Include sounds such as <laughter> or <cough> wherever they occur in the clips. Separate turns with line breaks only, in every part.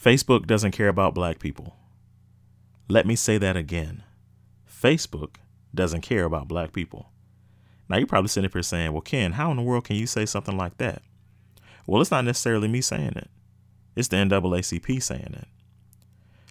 Facebook doesn't care about black people. Let me say that again. Facebook doesn't care about black people. Now you're probably sitting up here saying, well, Ken, how in the world can you say something like that? Well, it's not necessarily me saying it. It's the NAACP saying it.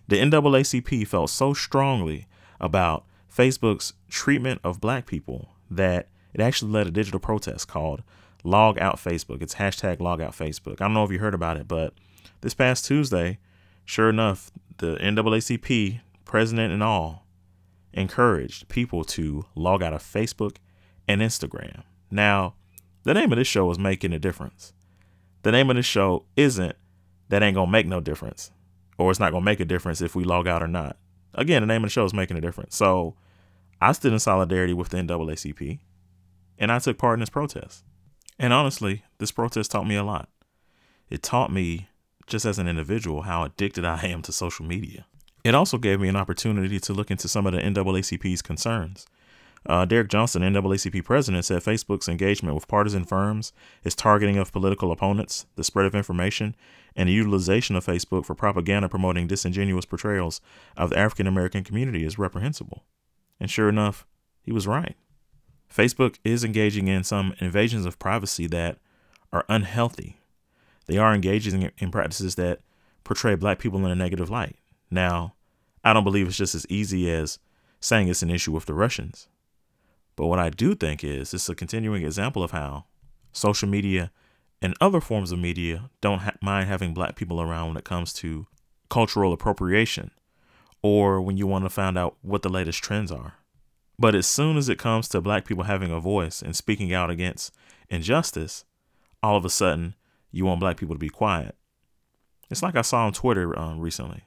The NAACP felt so strongly about Facebook's treatment of black people that it actually led a digital protest called Log Out Facebook. It's hashtag Log Out Facebook. I don't know if you heard about it, but this past Tuesday, sure enough, the NAACP, president and all, encouraged people to log out of Facebook and Instagram. Now, the name of this show is Making a Difference. The name of this show isn't That Ain't Gonna Make No Difference, or it's not gonna make a difference if we log out or not. Again, the name of the show is Making a Difference. So I stood in solidarity with the NAACP and I took part in this protest. And honestly, this protest taught me a lot. It taught me, just as an individual, how addicted I am to social media. It also gave me an opportunity to look into some of the NAACP's concerns. Uh, Derrick Johnson, NAACP president, said Facebook's engagement with partisan firms, its targeting of political opponents, the spread of information, and the utilization of Facebook for propaganda promoting disingenuous portrayals of the African American community is reprehensible. And sure enough, he was right. Facebook is engaging in some invasions of privacy that are unhealthy. They are engaging in practices that portray black people in a negative light. Now, I don't believe it's just as easy as saying it's an issue with the Russians. But what I do think is it's a continuing example of how social media and other forms of media don't ha- mind having black people around when it comes to cultural appropriation or when you want to find out what the latest trends are. But as soon as it comes to black people having a voice and speaking out against injustice, all of a sudden you want black people to be quiet. It's like I saw on Twitter um, recently.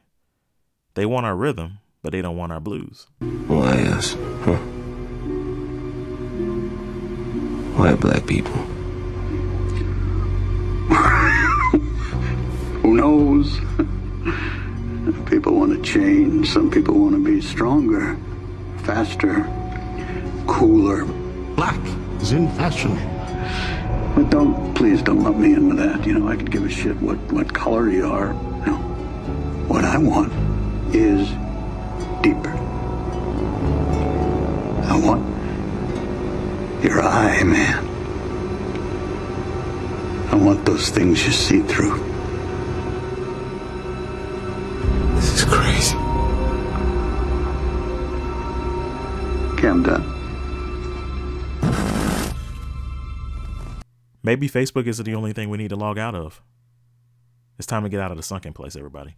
They want our rhythm, but they don't want our blues.
Why us? Huh? Why black people? <laughs>
Who knows? People want to change. Some people want to be stronger, faster, cooler.
Black is in fashion.
But don't, please don't lump me in with that. You know, I could give a shit what, what color you are. No. What I want is deeper. I want your eye, man. I want those things you see through.
This is crazy.
Okay, I'm done.
Maybe Facebook isn't the only thing we need to log out of. It's time to get out of the sunken place, everybody.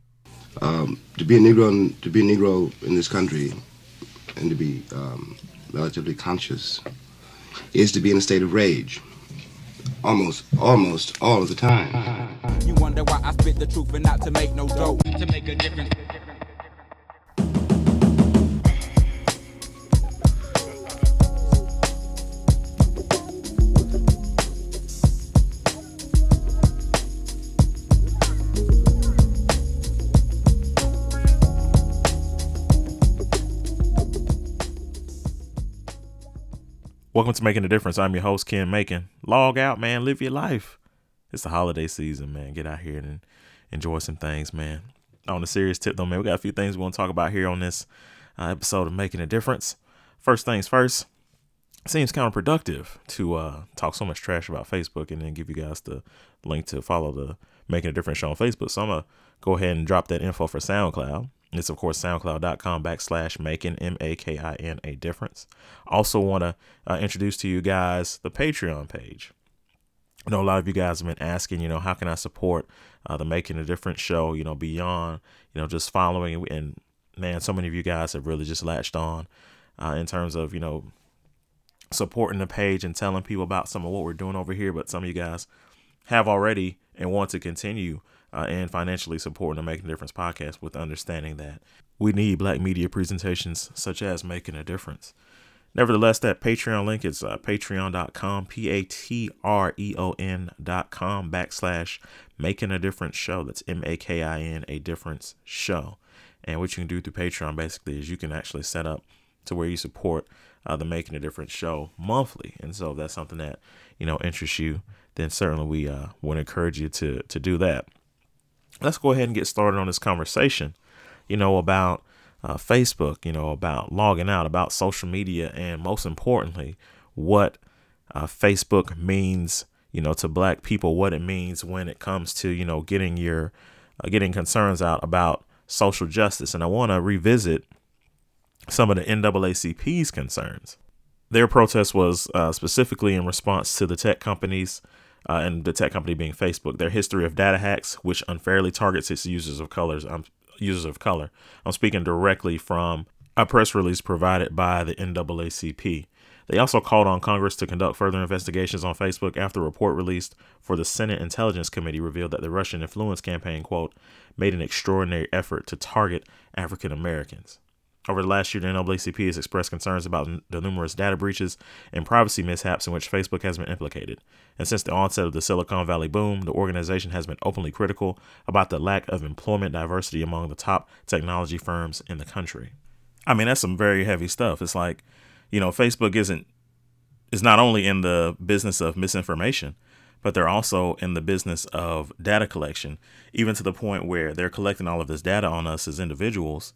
Um, to be a Negro, in, to be a Negro in this country, and to be um, relatively conscious, is to be in a state of rage. Almost, almost all of the time.
You wonder why I spit the truth and not to make no dope. To make a difference.
Welcome to Making a Difference. I'm your host, Ken Macon. Log out, man. Live your life. It's the holiday season, man. Get out here and enjoy some things, man. On a serious tip, though, man, we got a few things we want to talk about here on this uh, episode of Making a Difference. First things first, seems counterproductive to uh, talk so much trash about Facebook and then give you guys the link to follow the Making a Difference show on Facebook. So I'm going to go ahead and drop that info for SoundCloud. It's of course soundcloud.com backslash making M A K I N a difference. Also want to uh, introduce to you guys the Patreon page. I know a lot of you guys have been asking, you know, how can I support uh, the Making a Difference show, you know, beyond, you know, just following. And, and man, so many of you guys have really just latched on uh, in terms of, you know, supporting the page and telling people about some of what we're doing over here. But some of you guys have already and want to continue uh, and financially supporting the Making a Difference podcast with understanding that we need black media presentations such as Making a Difference. Nevertheless, that Patreon link is uh, patreon.com, P A T R E O N.com backslash making a difference show. That's M A K I N, a difference show. And what you can do through Patreon basically is you can actually set up to where you support uh, the Making a Difference show monthly. And so if that's something that, you know, interests you, then certainly we uh, would encourage you to, to do that. Let's go ahead and get started on this conversation, you know, about uh, Facebook, you know, about logging out, about social media, and most importantly, what uh, Facebook means, you know, to black people, what it means when it comes to, you know, getting your, uh, getting concerns out about social justice. And I want to revisit some of the NAACP's concerns. Their protest was uh, specifically in response to the tech companies uh, and the tech company being Facebook, their history of data hacks, which unfairly targets its users of colors. Um, users of color. I'm speaking directly from a press release provided by the NAACP. They also called on Congress to conduct further investigations on Facebook after a report released for the Senate Intelligence Committee revealed that the Russian influence campaign, quote, made an extraordinary effort to target African Americans. Over the last year, the NAACP has expressed concerns about the numerous data breaches and privacy mishaps in which Facebook has been implicated. And since the onset of the Silicon Valley boom, the organization has been openly critical about the lack of employment diversity among the top technology firms in the country. I mean, that's some very heavy stuff. It's like, you know, Facebook isn't is not only in the business of misinformation, but they're also in the business of data collection, even to the point where they're collecting all of this data on us as individuals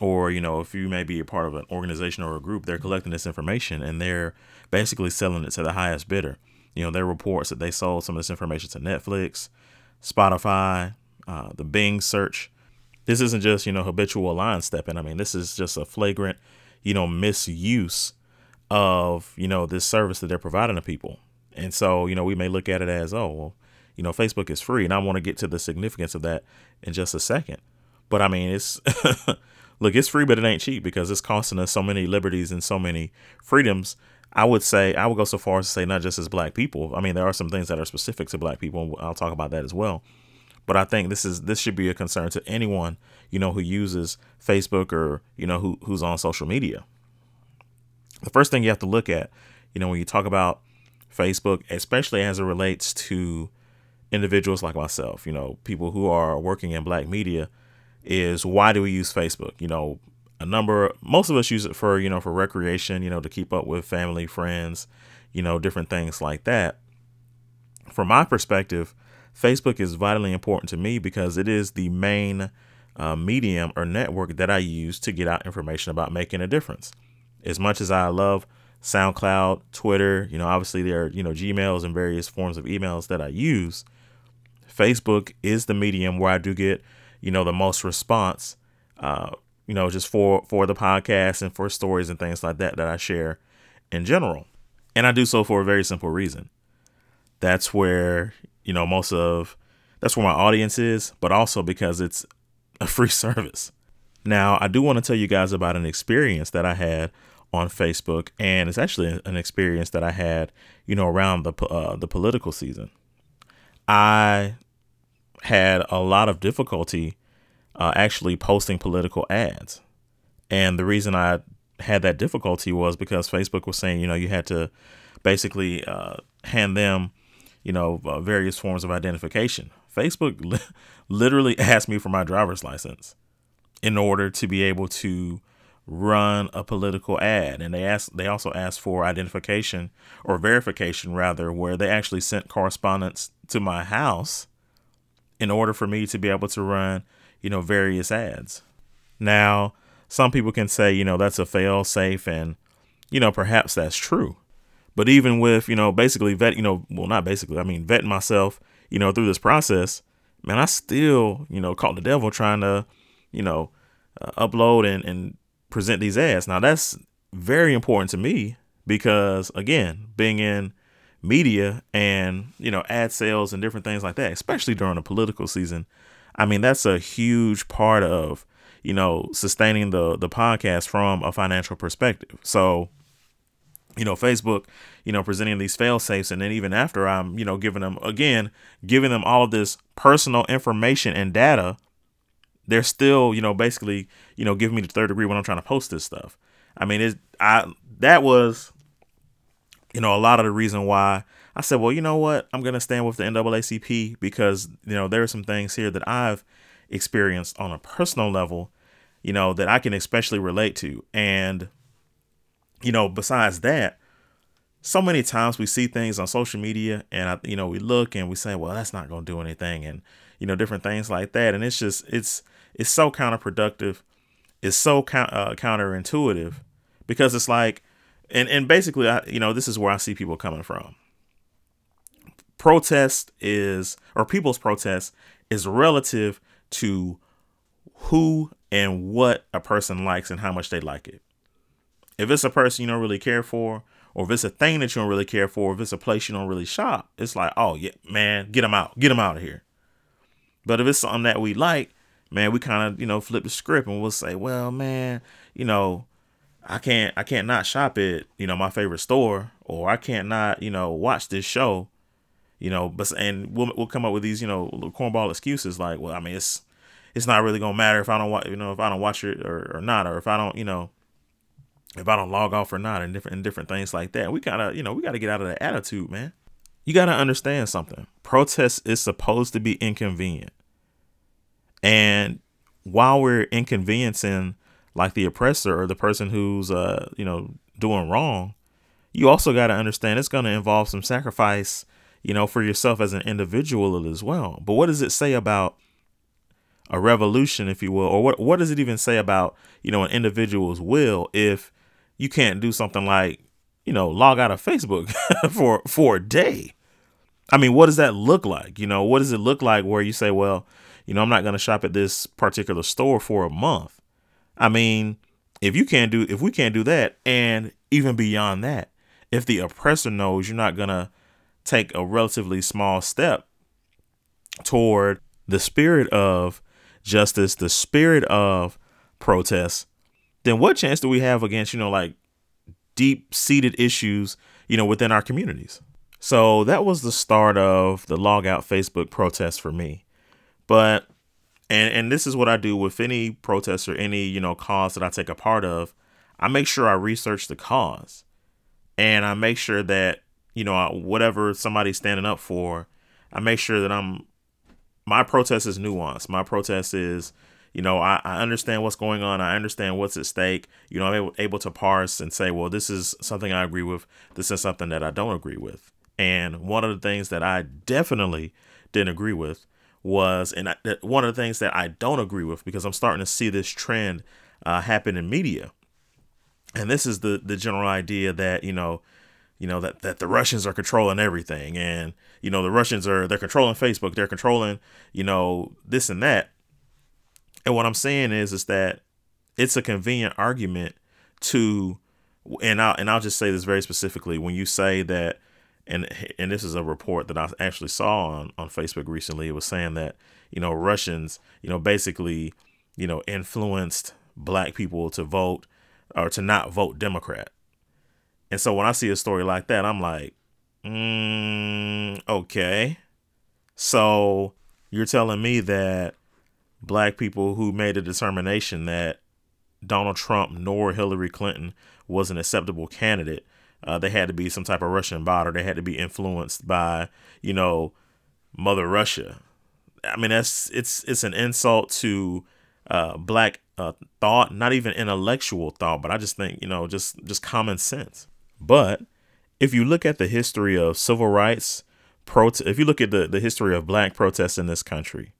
or you know if you may be a part of an organization or a group they're collecting this information and they're basically selling it to the highest bidder. You know there are reports that they sold some of this information to netflix spotify uh, the bing search. This isn't just you know habitual line stepping. I mean this is just a flagrant you know misuse of you know this service that they're providing to people. And so you know we may look at it as oh well you know facebook is free and i want to get to the significance of that in just a second. But i mean it's <laughs> look, it's free, but it ain't cheap because it's costing us so many liberties and so many freedoms. I would say I would go so far as to say not just as black people. I mean, there are some things that are specific to black people, and I'll talk about that as well. But I think this is this should be a concern to anyone you know who uses Facebook or you know who who's on social media. The first thing you have to look at, you know, when you talk about Facebook, especially as it relates to individuals like myself, you know, people who are working in black media, is why do we use Facebook? You know, a number most of us use it for, you know, for recreation, you know, to keep up with family, friends, you know, different things like that. From my perspective, Facebook is vitally important to me because it is the main uh, medium or network that I use to get out information about making a difference. As much as I love SoundCloud, Twitter, you know, obviously there are, you know, Gmails and various forms of emails that I use. Facebook is the medium where I do get you know, the most response, uh, you know, just for for the podcast and for stories and things like that that I share in general. And I do so for a very simple reason. That's where, you know, most of that's where my audience is, but also because it's a free <laughs> service. Now, I do want to tell you guys about an experience that I had on Facebook, and it's actually an experience that I had, you know, around the uh, the political season. I had a lot of difficulty uh, actually posting political ads. And the reason I had that difficulty was because Facebook was saying, you know, you had to basically uh, hand them, you know, uh, various forms of identification. Facebook li- <laughs> literally asked me for my driver's license in order to be able to run a political ad and they asked they also asked for identification or verification rather where they actually sent correspondence to my house in order for me to be able to run, you know, various ads. Now, some people can say, you know, that's a fail safe and, you know, perhaps that's true. But even with, you know, basically vet, you know, well, not basically, I mean, vetting myself, you know, through this process, man, I still, you know, caught the devil trying to, you know, uh, upload and, and present these ads. Now, that's very important to me because, again, being in media and you know ad sales and different things like that especially during a political season. I mean that's a huge part of you know sustaining the the podcast from a financial perspective. So you know facebook you know presenting these fail safes and then even after i'm you know giving them again giving them all of this personal information and data they're still you know basically you know giving me the third degree when i'm trying to post this stuff. I mean it i that was you know, a lot of the reason why I said, well, you know what, I'm going to stand with the NAACP because, you know, there are some things here that I've experienced on a personal level, you know, that I can especially relate to. And, you know, besides that, so many times we see things on social media and, I, you know, we look and we say, well, that's not going to do anything. And, you know, different things like that. And it's just it's it's so counterproductive. It's so uh, counterintuitive because it's like, and and basically, I, you know, this is where I see people coming from. Protest is, or people's protest is relative to who and what a person likes and how much they like it. If it's a person you don't really care for, or if it's a thing that you don't really care for, if it's a place you don't really shop, it's like, oh yeah, man, get them out, get them out of here. But if it's something that we like, man, we kind of you know flip the script and we'll say, well, man, you know, I can't I can't not shop at you know my favorite store, or I can't not you know watch this show, you know. But and we'll we'll come up with these you know cornball excuses like, well, I mean, it's it's not really gonna matter if I don't watch you know if I don't watch it or, or not, or if I don't you know if I don't log off or not, and different and different things like that. We gotta you know we gotta get out of that attitude, man. You gotta understand something. Protest is supposed to be inconvenient, and while we're inconveniencing like the oppressor or the person who's uh you know doing wrong you also got to understand it's going to involve some sacrifice you know for yourself as an individual as well. But what does it say about a revolution if you will? Or what what does it even say about you know an individual's will if you can't do something like you know log out of facebook <laughs> for for a day? I mean what does that look like? You know what does it look like where you say well you know i'm not going to shop at this particular store for a month I mean, if you can't do if we can't do that and even beyond that, if the oppressor knows you're not to take a relatively small step toward the spirit of justice, the spirit of protest, then what chance do we have against, you know, like deep seated issues, you know, within our communities? So that was the start of the log out Facebook protest for me. But and and this is what I do with any protest or any you know cause that I take a part of. I make sure I research the cause, and I make sure that you know whatever somebody's standing up for, I make sure that I'm my protest is nuanced. My protest is you know I, I understand what's going on. I understand what's at stake. You know I'm able, able to parse and say, well, this is something I agree with. This is something that I don't agree with. And one of the things that I definitely didn't agree with was, and I, one of the things that I don't agree with because I'm starting to see this trend uh, happen in media, and this is the the general idea that you know, you know that that the Russians are controlling everything, and you know the Russians are they're controlling Facebook, they're controlling you know this and that, and what I'm saying is is that it's a convenient argument to, and I and I'll just say this very specifically. When you say that and and this is a report that I actually saw on on Facebook recently. It was saying that you know Russians, you know, basically, you know, influenced black people to vote or to not vote Democrat. And so when I see a story like that, I'm like, mm, okay. So you're telling me that black people who made a determination that Donald Trump nor Hillary Clinton was an acceptable candidate uh, they had to be some type of Russian bot or they had to be influenced by, you know, Mother Russia. I mean, that's it's it's an insult to uh, black uh, thought, not even intellectual thought, but I just think you know just just common sense. But if you look at the history of civil rights, protest, if you look at the the history of black protests in this country,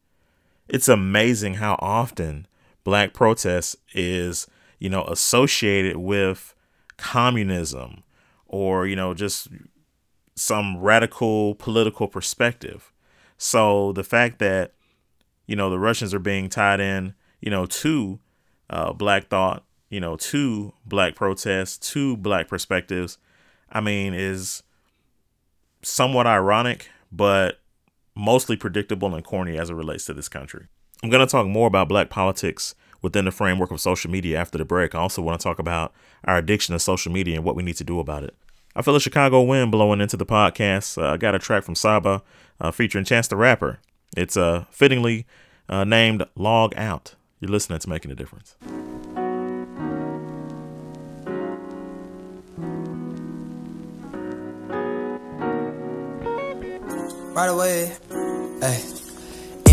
it's amazing how often black protest is you know associated with communism or you know just some radical political perspective. So the fact that you know the Russians are being tied in, you know, to uh, black thought, you know, to black protests, to black perspectives, I mean, is somewhat ironic, but mostly predictable and corny as it relates to this country. I'm going to talk more about black politics within the framework of social media after the break. I also want to talk about our addiction to social media and what we need to do about it. I feel a Chicago wind blowing into the podcast. Uh, I got a track from Saba uh, featuring Chance the Rapper. It's uh, fittingly uh, named Log Out. You're listening to Making a Difference.
Right away. Hey.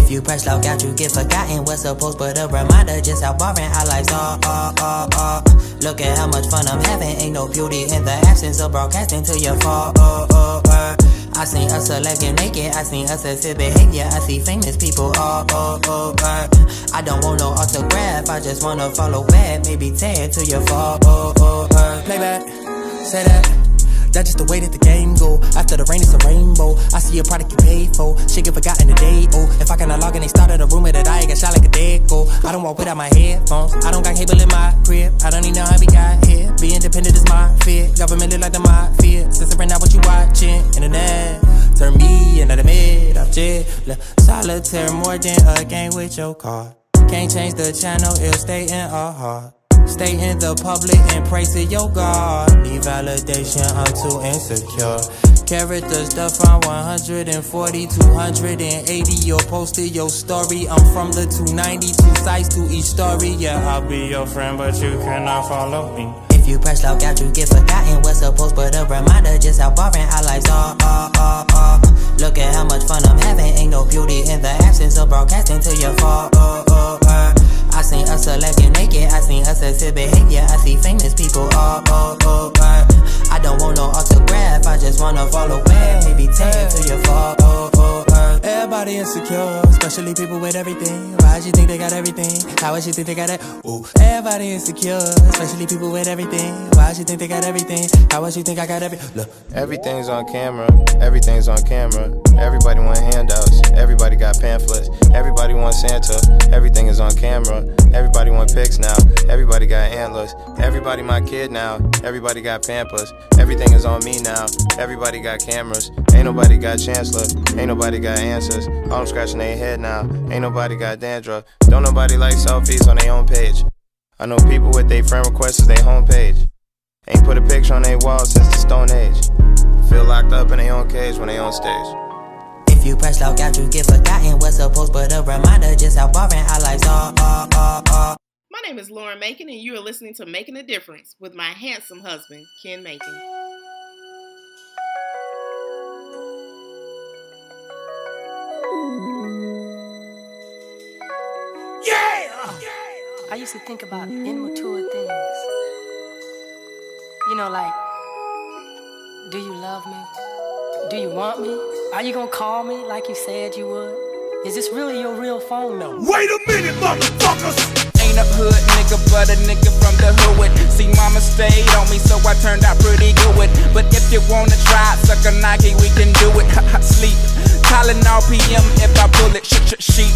You press log out, you get forgotten what's supposed, but a reminder just how boring our lives are. are, are, are. Look at how much fun I'm having. Ain't no beauty in the absence of broadcasting to your fall. Uh, uh, uh. I seen us select and make. I seen us exhibit behavior. I see famous people all over. I don't want no autograph. I just wanna follow back. Maybe tag to your fall over. Play back. Say that. That's just the way that the game go. After the rain, it's a rainbow. I see a product you paid for. Shit get forgotten the day. Oh, if I cannot log in, they started a rumor that I got shot like a dead go. I don't walk without my headphones. I don't got cable in my crib. I don't even know how we got here. Be independent is my fear. Government look like the mafia. Censoring out what you watching. Internet. Turn me into the mid object. Solitaire more than a game with your car. Can't change the channel, it'll stay in our heart. Stay in the public and praise to your God. Need validation, I'm too insecure. Characters on 140, 280. Your posted your story. I'm from the 290, two sides to each story. Yeah, I'll be your friend, but you cannot follow me. If you press log out, you get forgotten. What's supposed but a reminder just how boring our lives are. are, are, are. Look at how much fun I'm having. Ain't no beauty in the absence of broadcasting till you fall. Uh, uh. Seen us selecting naked. I seen us exhibit behavior. I see famous people all over. I don't want no autograph. I just wanna follow back. Maybe tag to your fall. Everybody insecure, especially people with everything. Why she think they got everything? How would she think they got it? Ooh, everybody insecure, especially people with everything. Why she think they got everything? How would she think I got every? Look,
Everything's on camera, everything's on camera. Everybody want handouts, everybody got pamphlets. Everybody want Santa, everything is on camera. Everybody want pics now, everybody got antlers. Everybody my kid now, everybody got pampers. Everything is on me now, everybody got cameras. Ain't nobody got chancellor, ain't nobody got answers. All them scratching their head now, ain't nobody got dandruff. Don't nobody like selfies on their own page. I know people with their friend requests as their homepage. Ain't put a picture on their wall since the Stone Age. Feel locked up in their own cage when they on stage.
If you press log out, you get forgotten. What's supposed but a reminder just how boring our lives are. are, are, are.
My name is Lauren Macon, and you are listening to Making a Difference with my handsome husband, Ken Macon.
Used to think about immature things. You know, like, do you love me? Do you want me? Are you gonna call me like you said you would? Is this really your real phone number?
Wait a minute, motherfuckers!
Ain't a hood nigga, but a nigga from the hood. See, mama stayed on me, so I turned out pretty good. But if you wanna try, suck a Nike, we can do it. <laughs> Sleep. Calling all PM if I pull it, shit, shit, sheep.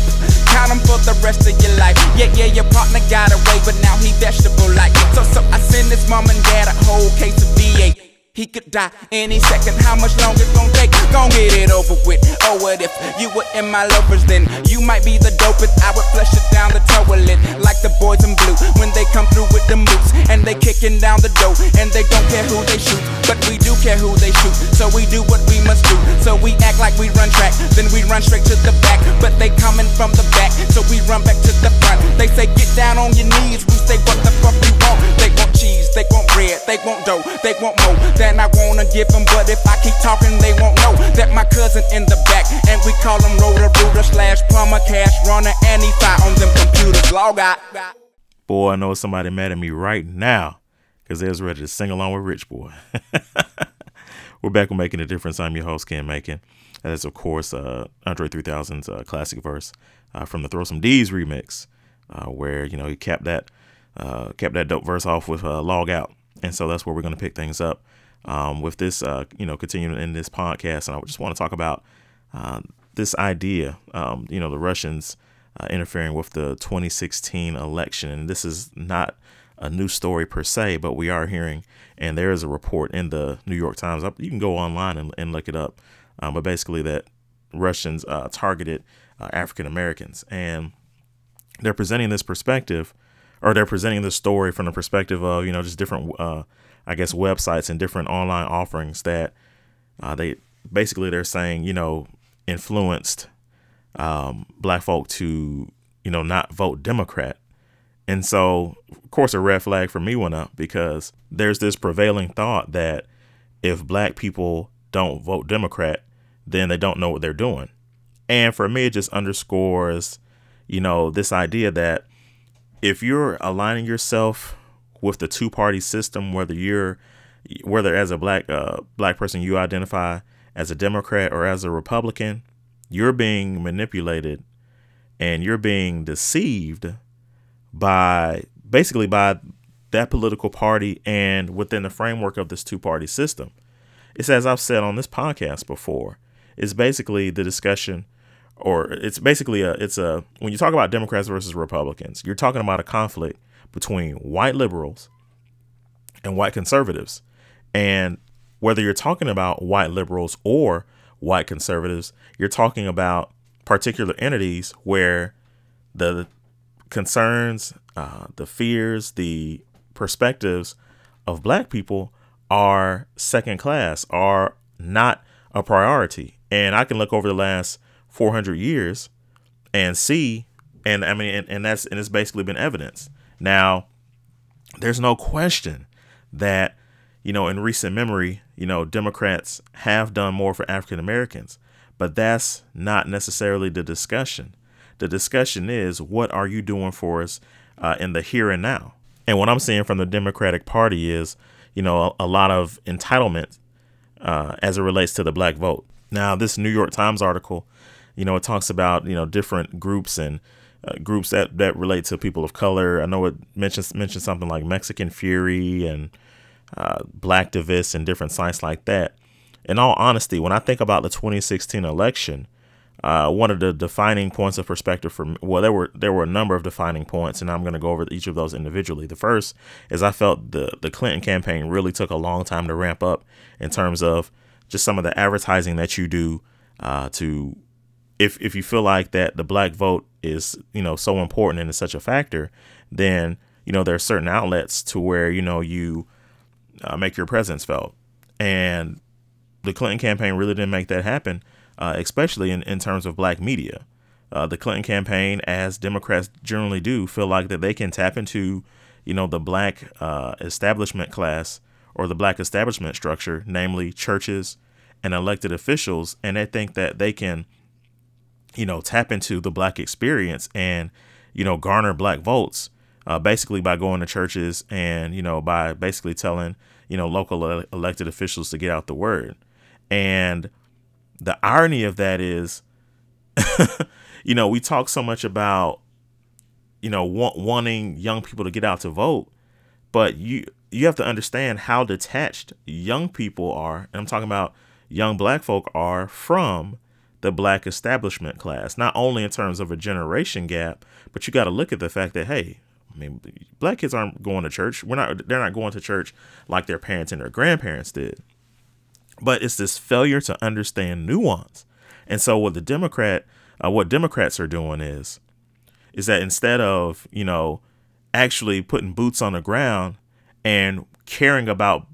Count 'em for the rest of your life. Yeah, yeah, your partner got away, but now he vegetable like. So, so I send his mom and dad a whole case of V8. He could die any second. How much longer it's gonna take? Gon' get it over with. Oh, what if you were in my lovers? Then you might be the dopest. I would flush it down the toilet like the boys in blue when they come through with the boots and they kicking down the door and they don't care who they shoot, but we do care who they shoot. So we do what we must do. So we act like we run track, then we run straight to the back. But they coming from the back, so we run back to the front. They say get down on your knees. We say what the fuck you want? They want cheese, they want bread, they want dough, they want Them. But if I keep talking, they won't know that my cousin in the back, and we call him rotor rooter slash plumber, cash runner, and he fire on them computers. Log out.
Boy, I know somebody mad at me right now because they was ready to sing along with Rich Boy. <laughs> We're back with Making a Difference. I'm your host, Ken Macon. That is, of course, uh, Andre 3000's uh, classic verse uh, from the Throw Some D's remix, uh, where, you know, he capped that, uh, capped that dope verse off with uh, Log Out. And so that's where we're going to pick things up um, with this, uh, you know, continuing in this podcast. And I just want to talk about uh, this idea, um, you know, the Russians uh, interfering with the 2016 election. And this is not a new story per se, but we are hearing, and there is a report in the New York Times. You can go online and, and look it up. Um, but basically, that Russians uh, targeted uh, African Americans. And they're presenting this perspective, or they're presenting the story from the perspective of, you know, just different, uh, I guess, websites and different online offerings that uh, they basically they're saying, you know, influenced um, black folk to, you know, not vote Democrat. And so, of course, a red flag for me went up because there's this prevailing thought that if black people don't vote Democrat, then they don't know what they're doing. And for me, it just underscores, you know, this idea that if you're aligning yourself with the two party system, whether you're, whether as a black, uh, black person you identify as a Democrat or as a Republican, you're being manipulated and you're being deceived by basically by that political party and within the framework of this two party system. It's as I've said on this podcast before, it's basically the discussion or it's basically a it's a when you talk about Democrats versus Republicans, you're talking about a conflict between white liberals and white conservatives. And whether you're talking about white liberals or white conservatives, you're talking about particular entities where the concerns, uh, the fears, the perspectives of black people are second class, are not a priority. And I can look over the last 400 years and see, and I mean, and, and that's, and it's basically been evidence. Now, there's no question that, you know, in recent memory, you know, Democrats have done more for African Americans, but that's not necessarily the discussion. The discussion is what are you doing for us uh, in the here and now? And what I'm seeing from the Democratic Party is, you know, a, a lot of entitlement uh, as it relates to the black vote. Now, this New York Times article, you know, it talks about you know different groups and uh, groups that that relate to people of color. I know it mentions mentions something like Mexican Fury and uh, Blacktivists and different sites like that. In all honesty, when I think about the 2016 election, uh, one of the defining points of perspective for me, well, there were there were a number of defining points, and I'm going to go over each of those individually. The first is I felt the the Clinton campaign really took a long time to ramp up in terms of just some of the advertising that you do uh, to if if you feel like that the black vote is you know so important and is such a factor, then you know there are certain outlets to where you know you uh, make your presence felt, and the Clinton campaign really didn't make that happen, uh, especially in, in terms of black media. Uh, the Clinton campaign, as Democrats generally do, feel like that they can tap into, you know, the black uh, establishment class or the black establishment structure, namely churches and elected officials, and they think that they can, you know, tap into the black experience and, you know, garner black votes, uh, basically by going to churches and, you know, by basically telling, you know, local ele- elected officials to get out the word. And the irony of that is, <laughs> you know, we talk so much about, you know, want, wanting young people to get out to vote, but you you have to understand how detached young people are, and I'm talking about young black folk are from the black establishment class, not only in terms of a generation gap, but you got to look at the fact that hey, I mean, black kids aren't going to church. We're not. They're not going to church like their parents and their grandparents did. But it's this failure to understand nuance. And so, what the Democrat, uh, what Democrats are doing is, is that instead of you know actually putting boots on the ground and caring about,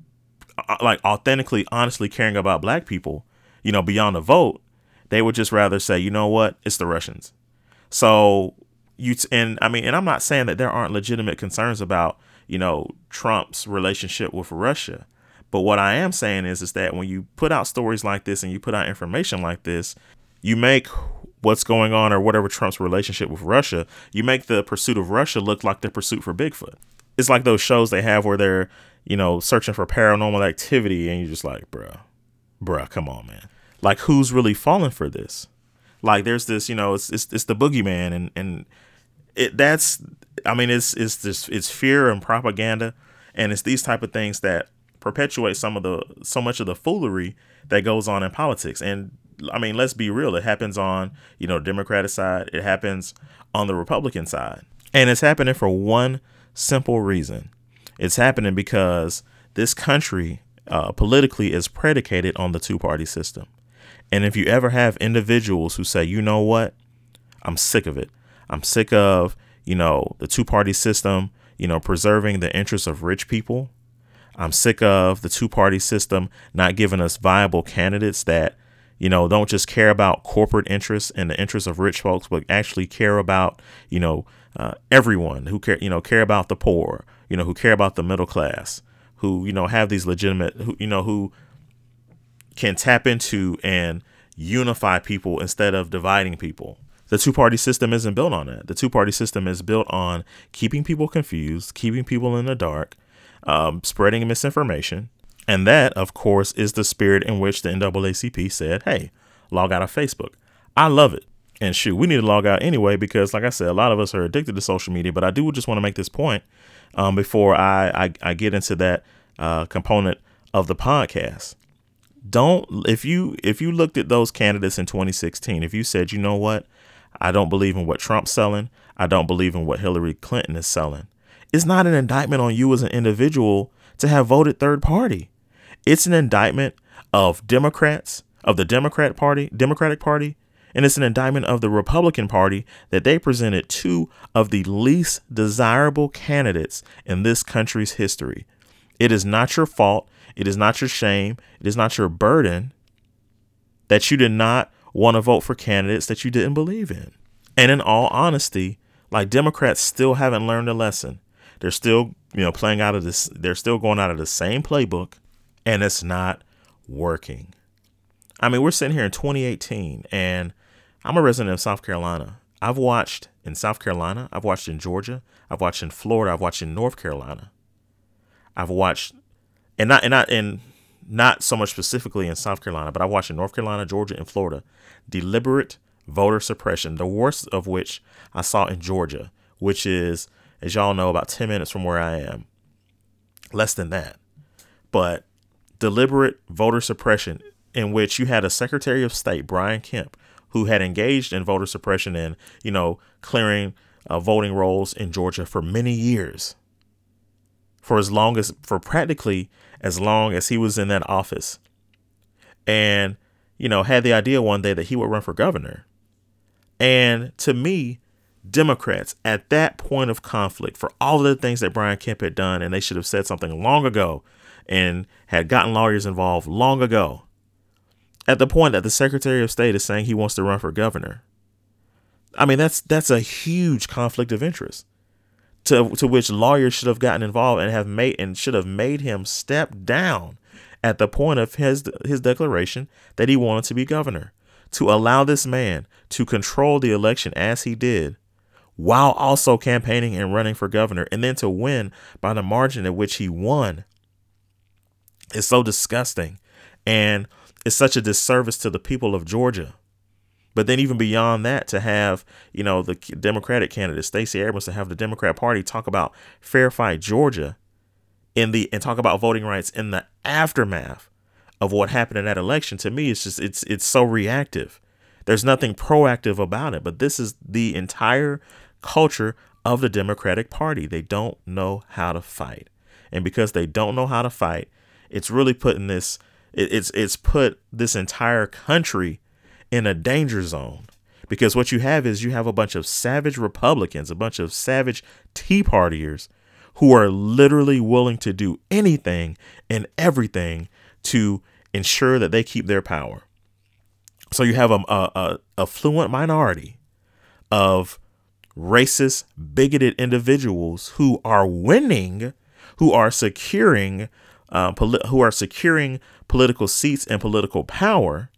uh, like authentically, honestly caring about black people, you know, beyond the vote, they would just rather say, you know what, it's the Russians. So you t- and I mean, and I'm not saying that there aren't legitimate concerns about you know Trump's relationship with Russia, but what I am saying is is that when you put out stories like this and you put out information like this, you make what's going on or whatever Trump's relationship with Russia, you make the pursuit of Russia look like the pursuit for Bigfoot. It's like those shows they have where they're you know searching for paranormal activity, and you're just like, bruh, bruh, come on, man. Like, who's really falling for this? Like, there's this, you know, it's it's, it's the boogeyman, and and it that's I mean it's it's just it's fear and propaganda and it's these type of things that perpetuate some of the so much of the foolery that goes on in politics. And I mean let's be real it happens on you know Democratic side it happens on the Republican side. And it's happening for one simple reason. It's happening because this country uh, politically is predicated on the two party system and if you ever have individuals who say you know what I'm sick of it I'm sick of, you know, the two party system, you know, preserving the interests of rich people. I'm sick of the two party system not giving us viable candidates that, you know, don't just care about corporate interests and the interests of rich folks, but actually care about, you know, uh, everyone who care, you know, care about the poor, you know, who care about the middle class, who, you know, have these legitimate, who, you know, who can tap into and unify people instead of dividing people. The two party system isn't built on that. The two party system is built on keeping people confused, keeping people in the dark, um, spreading misinformation. And that, of course, is the spirit in which the NAACP said, hey, log out of Facebook. I love it. And shoot, we need to log out anyway because, like I said, a lot of us are addicted to social media. But I do just want to make this point um, before I, I, I get into that uh, component of the podcast. Don't if you if you looked at those candidates in 2016, if you said, you know what, I don't believe in what Trump's selling, I don't believe in what Hillary Clinton is selling. It's not an indictment on you as an individual to have voted third party. It's an indictment of Democrats, of the Democrat Party, Democratic Party, and it's an indictment of the Republican Party that they presented two of the least desirable candidates in this country's history. It is not your fault. It is not your shame. It is not your burden that you did not want to vote for candidates that you didn't believe in. And in all honesty, like Democrats still haven't learned a lesson. They're still, you know, playing out of this, they're still going out of the same playbook, and it's not working. I mean, we're sitting here in 2018, and I'm a resident of South Carolina. I've watched in South Carolina, I've watched in Georgia, I've watched in Florida, I've watched in North Carolina. I've watched and not and not and not so much specifically in South Carolina, but I've watched in North Carolina, Georgia, and Florida deliberate voter suppression, the worst of which I saw in Georgia, which is, as y'all know, about 10 minutes from where I am. Less than that. But deliberate voter suppression in which you had a Secretary of State, Brian Kemp, who had engaged in voter suppression and, you know, clearing uh, voting rolls in Georgia for many years. For as long as, for practically as long as he was in that office. And, you know, had the idea one day that he would run for governor. And to me, Democrats at that point of conflict, for all of the things that Brian Kemp had done, and they should have said something long ago and had gotten lawyers involved long ago, at the point that the Secretary of State is saying he wants to run for governor. I mean, that's that's a huge conflict of interest to to which lawyers should have gotten involved and have made and should have made him step down at the point of his his declaration that he wanted to be governor to allow this man to control the election as he did while also campaigning and running for governor and then to win by the margin at which he won is so disgusting and it's such a disservice to the people of Georgia. But then even beyond that, to have you know the Democratic candidate Stacey Abrams to have the Democrat Party talk about fair fight Georgia in the and talk about voting rights in the aftermath of what happened in that election to me it's just it's it's so reactive. There's nothing proactive about it, but this is the entire culture of the Democratic Party. They don't know how to fight. And because they don't know how to fight, it's really putting this it, it's it's put this entire country in a danger zone because what you have is you have a bunch of savage Republicans, a bunch of savage Tea Partiers who are literally willing to do anything and everything to ensure that they keep their power. So you have a, a, a fluent minority of racist, bigoted individuals who are winning, who are securing, uh, poli- who are securing political seats and political power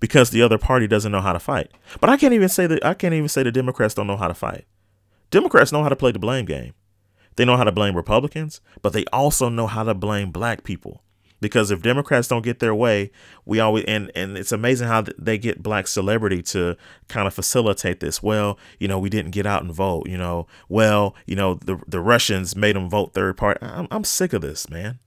because the other party doesn't know how to fight. But I can't even say that I can't even say the Democrats don't know how to fight. Democrats know how to play the blame game. They know how to blame Republicans, but they also know how to blame black people. Because if Democrats don't get their way, we always and and it's amazing how they get black celebrity to kind of facilitate this. Well, you know, we didn't get out and vote. You know, well, you know, the the Russians made them vote third party. I'm I'm sick of this, man.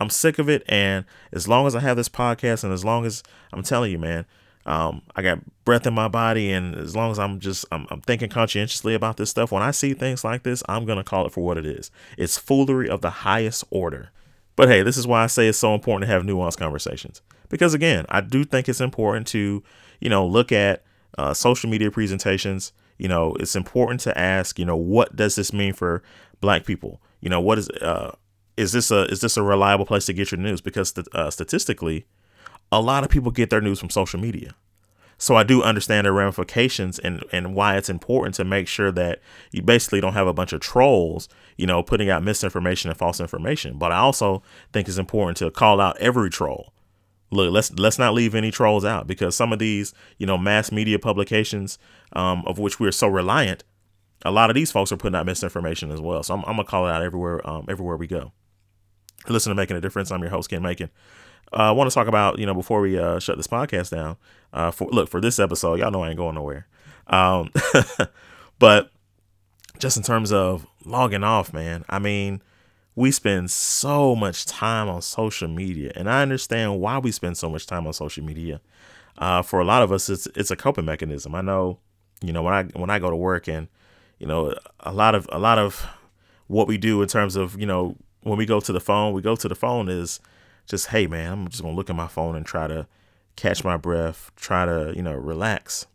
I'm sick of it. And as long as I have this podcast, and as long as I'm telling you, man, um, I got breath in my body, and as long as I'm just I'm, I'm thinking conscientiously about this stuff, when I see things like this, I'm gonna call it for what it is. It's foolery of the highest order. But hey, this is why I say it's so important to have nuanced conversations. Because again, I do think it's important to, you know, look at uh, social media presentations. You know, it's important to ask, you know, what does this mean for Black people? You know, what is uh, is this a is this a reliable place to get your news? Because uh, statistically, a lot of people get their news from social media. So I do understand the ramifications and and why it's important to make sure that you basically don't have a bunch of trolls, you know, putting out misinformation and false information. But I also think it's important to call out every troll. Look, let's let's not leave any trolls out because some of these, you know, mass media publications um, of which we're so reliant, a lot of these folks are putting out misinformation as well. So I'm, I'm gonna call it out everywhere um, everywhere we go. Listen to Making a Difference. I'm your host, Ken Macon. Uh, I want to talk about, you know, before we uh, shut this podcast down. Uh, for look for this episode, y'all know I ain't going nowhere. Um, <laughs> but just in terms of logging off, man. I mean, we spend so much time on social media, and I understand why we spend so much time on social media. Uh, for a lot of us, it's it's a coping mechanism. I know, you know, when I when I go to work, and you know, a lot of a lot of what we do in terms of you know when we go to the phone, we go to the phone is just, hey man, I'm just gonna look at my phone and try to catch my breath, try to, you know, relax.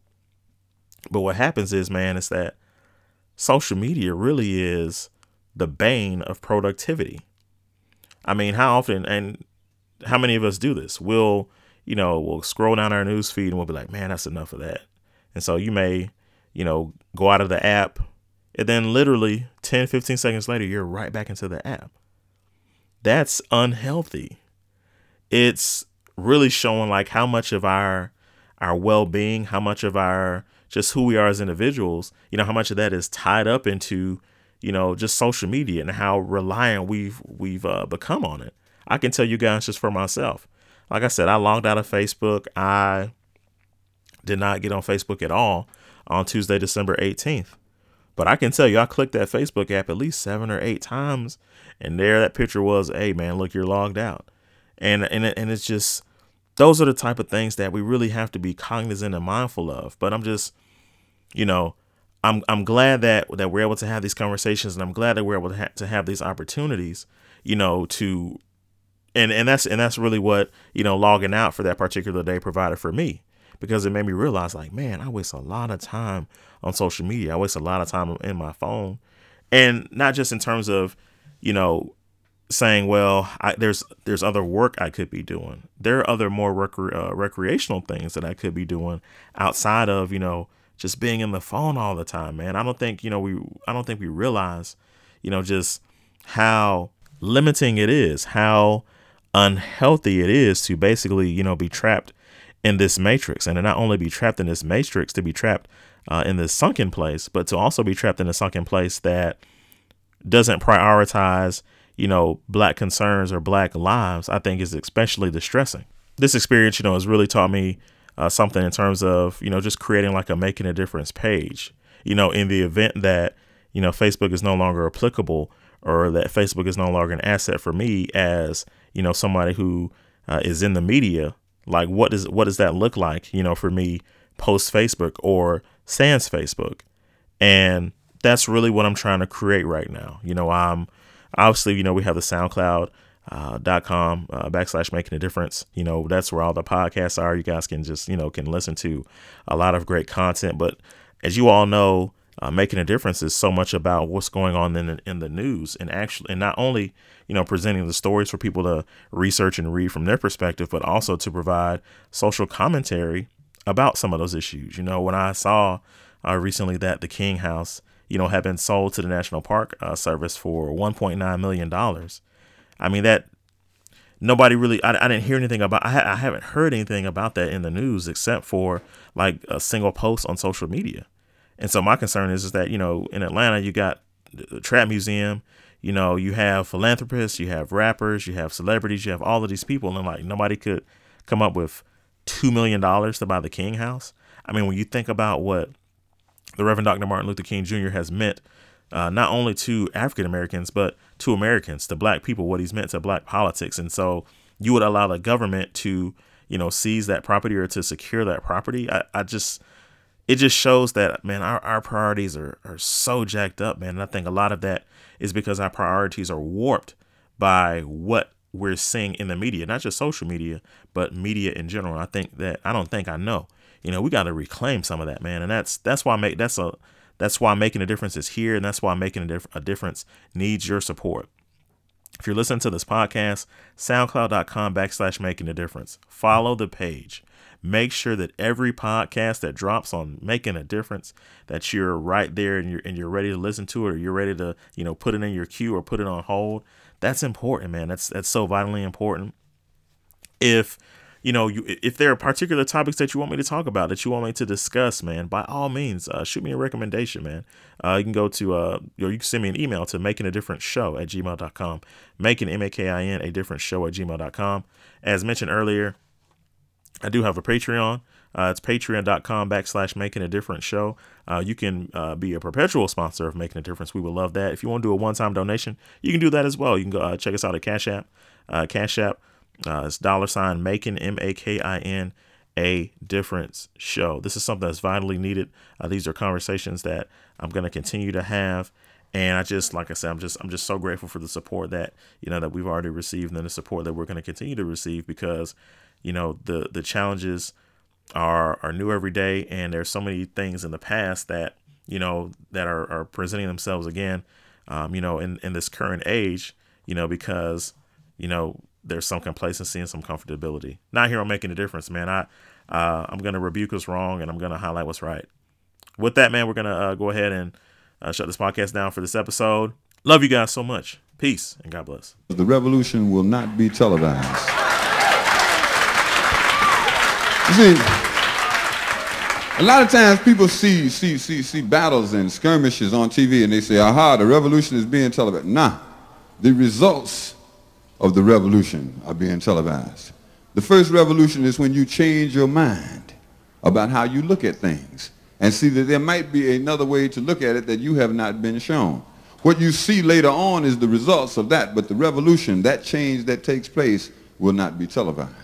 But what happens is, man, is that social media really is the bane of productivity. I mean, how often and how many of us do this? We'll, you know, we'll scroll down our news feed and we'll be like, man, that's enough of that. And so you may, you know, go out of the app and then literally 10, 15 seconds later, you're right back into the app. That's unhealthy. It's really showing like how much of our our well-being, how much of our just who we are as individuals, you know, how much of that is tied up into, you know, just social media and how reliant we've we've uh, become on it. I can tell you guys just for myself. Like I said, I logged out of Facebook. I did not get on Facebook at all on Tuesday, December 18th. But I can tell you, I clicked that Facebook app at least seven or eight times, and there that picture was, hey man, look, you're logged out. And and and it's just those are the type of things that we really have to be cognizant and mindful of. But I'm just, you know, I'm I'm glad that that we're able to have these conversations, and I'm glad that we're able to ha- to have these opportunities, you know, to, and and that's and that's really what you know logging out for that particular day provided for me because it made me realize like, man, I waste a lot of time on social media. I waste a lot of time in my phone, and not just in terms of, you know, saying, well, I, there's there's other work I could be doing. There are other more uh, recreational things that I could be doing outside of you know just being in the phone all the time, man. I don't think you know we I don't think we realize, you know, just how limiting it is, how unhealthy it is to basically you know be trapped in this matrix and to not only be trapped in this matrix to be trapped uh, in this sunken place but to also be trapped in a sunken place that doesn't prioritize you know black concerns or black lives i think is especially distressing. This experience you know has really taught me uh, something in terms of you know just creating like a making a difference page. You know in the event that you know facebook is no longer applicable or that facebook is no longer an asset for me as you know somebody who uh, is in the media like what does what does that look like, you know, for me post Facebook or sans Facebook? And that's really what I'm trying to create right now. You know, I'm obviously, you know, we have the SoundCloud uh, com uh, backslash making a difference. You know, that's where all the podcasts are. You guys can just, you know, can listen to a lot of great content. But as you all know, uh, making a difference is so much about what's going on in the, in the news and actually and not only you know presenting the stories for people to research and read from their perspective but also to provide social commentary about some of those issues. You know when i saw uh, recently that the king house you know had been sold to the national park uh, service for 1.9 million dollars i mean that nobody really I, I didn't hear anything about I, ha- I haven't heard anything about that in the news except for like a single post on social media and so my concern is, is that, you know, in Atlanta, you got the Trap Museum, you know, you have philanthropists, you have rappers, you have celebrities, you have all of these people. And like nobody could come up with $2 million to buy the King House. I mean, when you think about what the Reverend Dr. Martin Luther King Jr. has meant, uh, not only to African Americans, but to Americans, to black people, what he's meant to black politics. And so you would allow the government to, you know, seize that property or to secure that property. I, I just, it just shows that man our, our priorities are, are so jacked up man. And i think a lot of that is because our priorities are warped by what we're seeing in the media not just social media but media in general. I think that i don't think i know. You know we got to reclaim some of that man. And that's that's why I make that's a that's why making a difference is here and that's why making a, diff- a difference needs your support. If you're listening to this podcast soundcloud.com backslash making a difference. Follow the page make sure that every podcast that drops on making a difference that you're right there and you're and you're ready to listen to it or you're ready to you know put it in your queue or put it on hold that's important man that's that's so vitally important if you know, you, if there are particular topics that you want me to talk about, that you want me to discuss, man, by all means, uh, shoot me a recommendation, man. Uh, you can go to, uh, or you can send me an email to making a different show at gmail.com. Making, M A K I N, a different show at gmail.com. As mentioned earlier, I do have a Patreon. Uh, it's patreon.com backslash making a difference show. Uh, you can uh, be a perpetual sponsor of Making a Difference. We would love that. If you want to do a one time donation, you can do that as well. You can go uh, check us out at Cash App. Uh, Cash App, uh, it's dollar sign making, M A K I N, a difference show. This is something that's vitally needed. these are conversations that I'm going to continue to have. And I just, like I said, I'm just, I'm just so grateful for the support that, you know, that we've already received and the support that we're going to continue to receive because, you know, the, the challenges, are are new every day, and there's so many things in the past that you know that are, are presenting themselves again, um, you know, in in this current age, you know, because you know there's some complacency and some comfortability. Not here on making a difference, man. I uh, I'm gonna rebuke what's wrong and I'm gonna highlight what's right. With that, man, we're gonna uh, go ahead and uh, shut this podcast down for this episode. Love you guys so much. Peace and God bless.
The revolution will not be televised. See, a lot of times people see, see, see, see battles and skirmishes on TV and they say, aha, the revolution is being televised. Nah, the results of the revolution are being televised. The first revolution is when you change your mind about how you look at things and see that there might be another way to look at it that you have not been shown. What you see later on is the results of that, but the revolution, that change that takes place, will not be televised.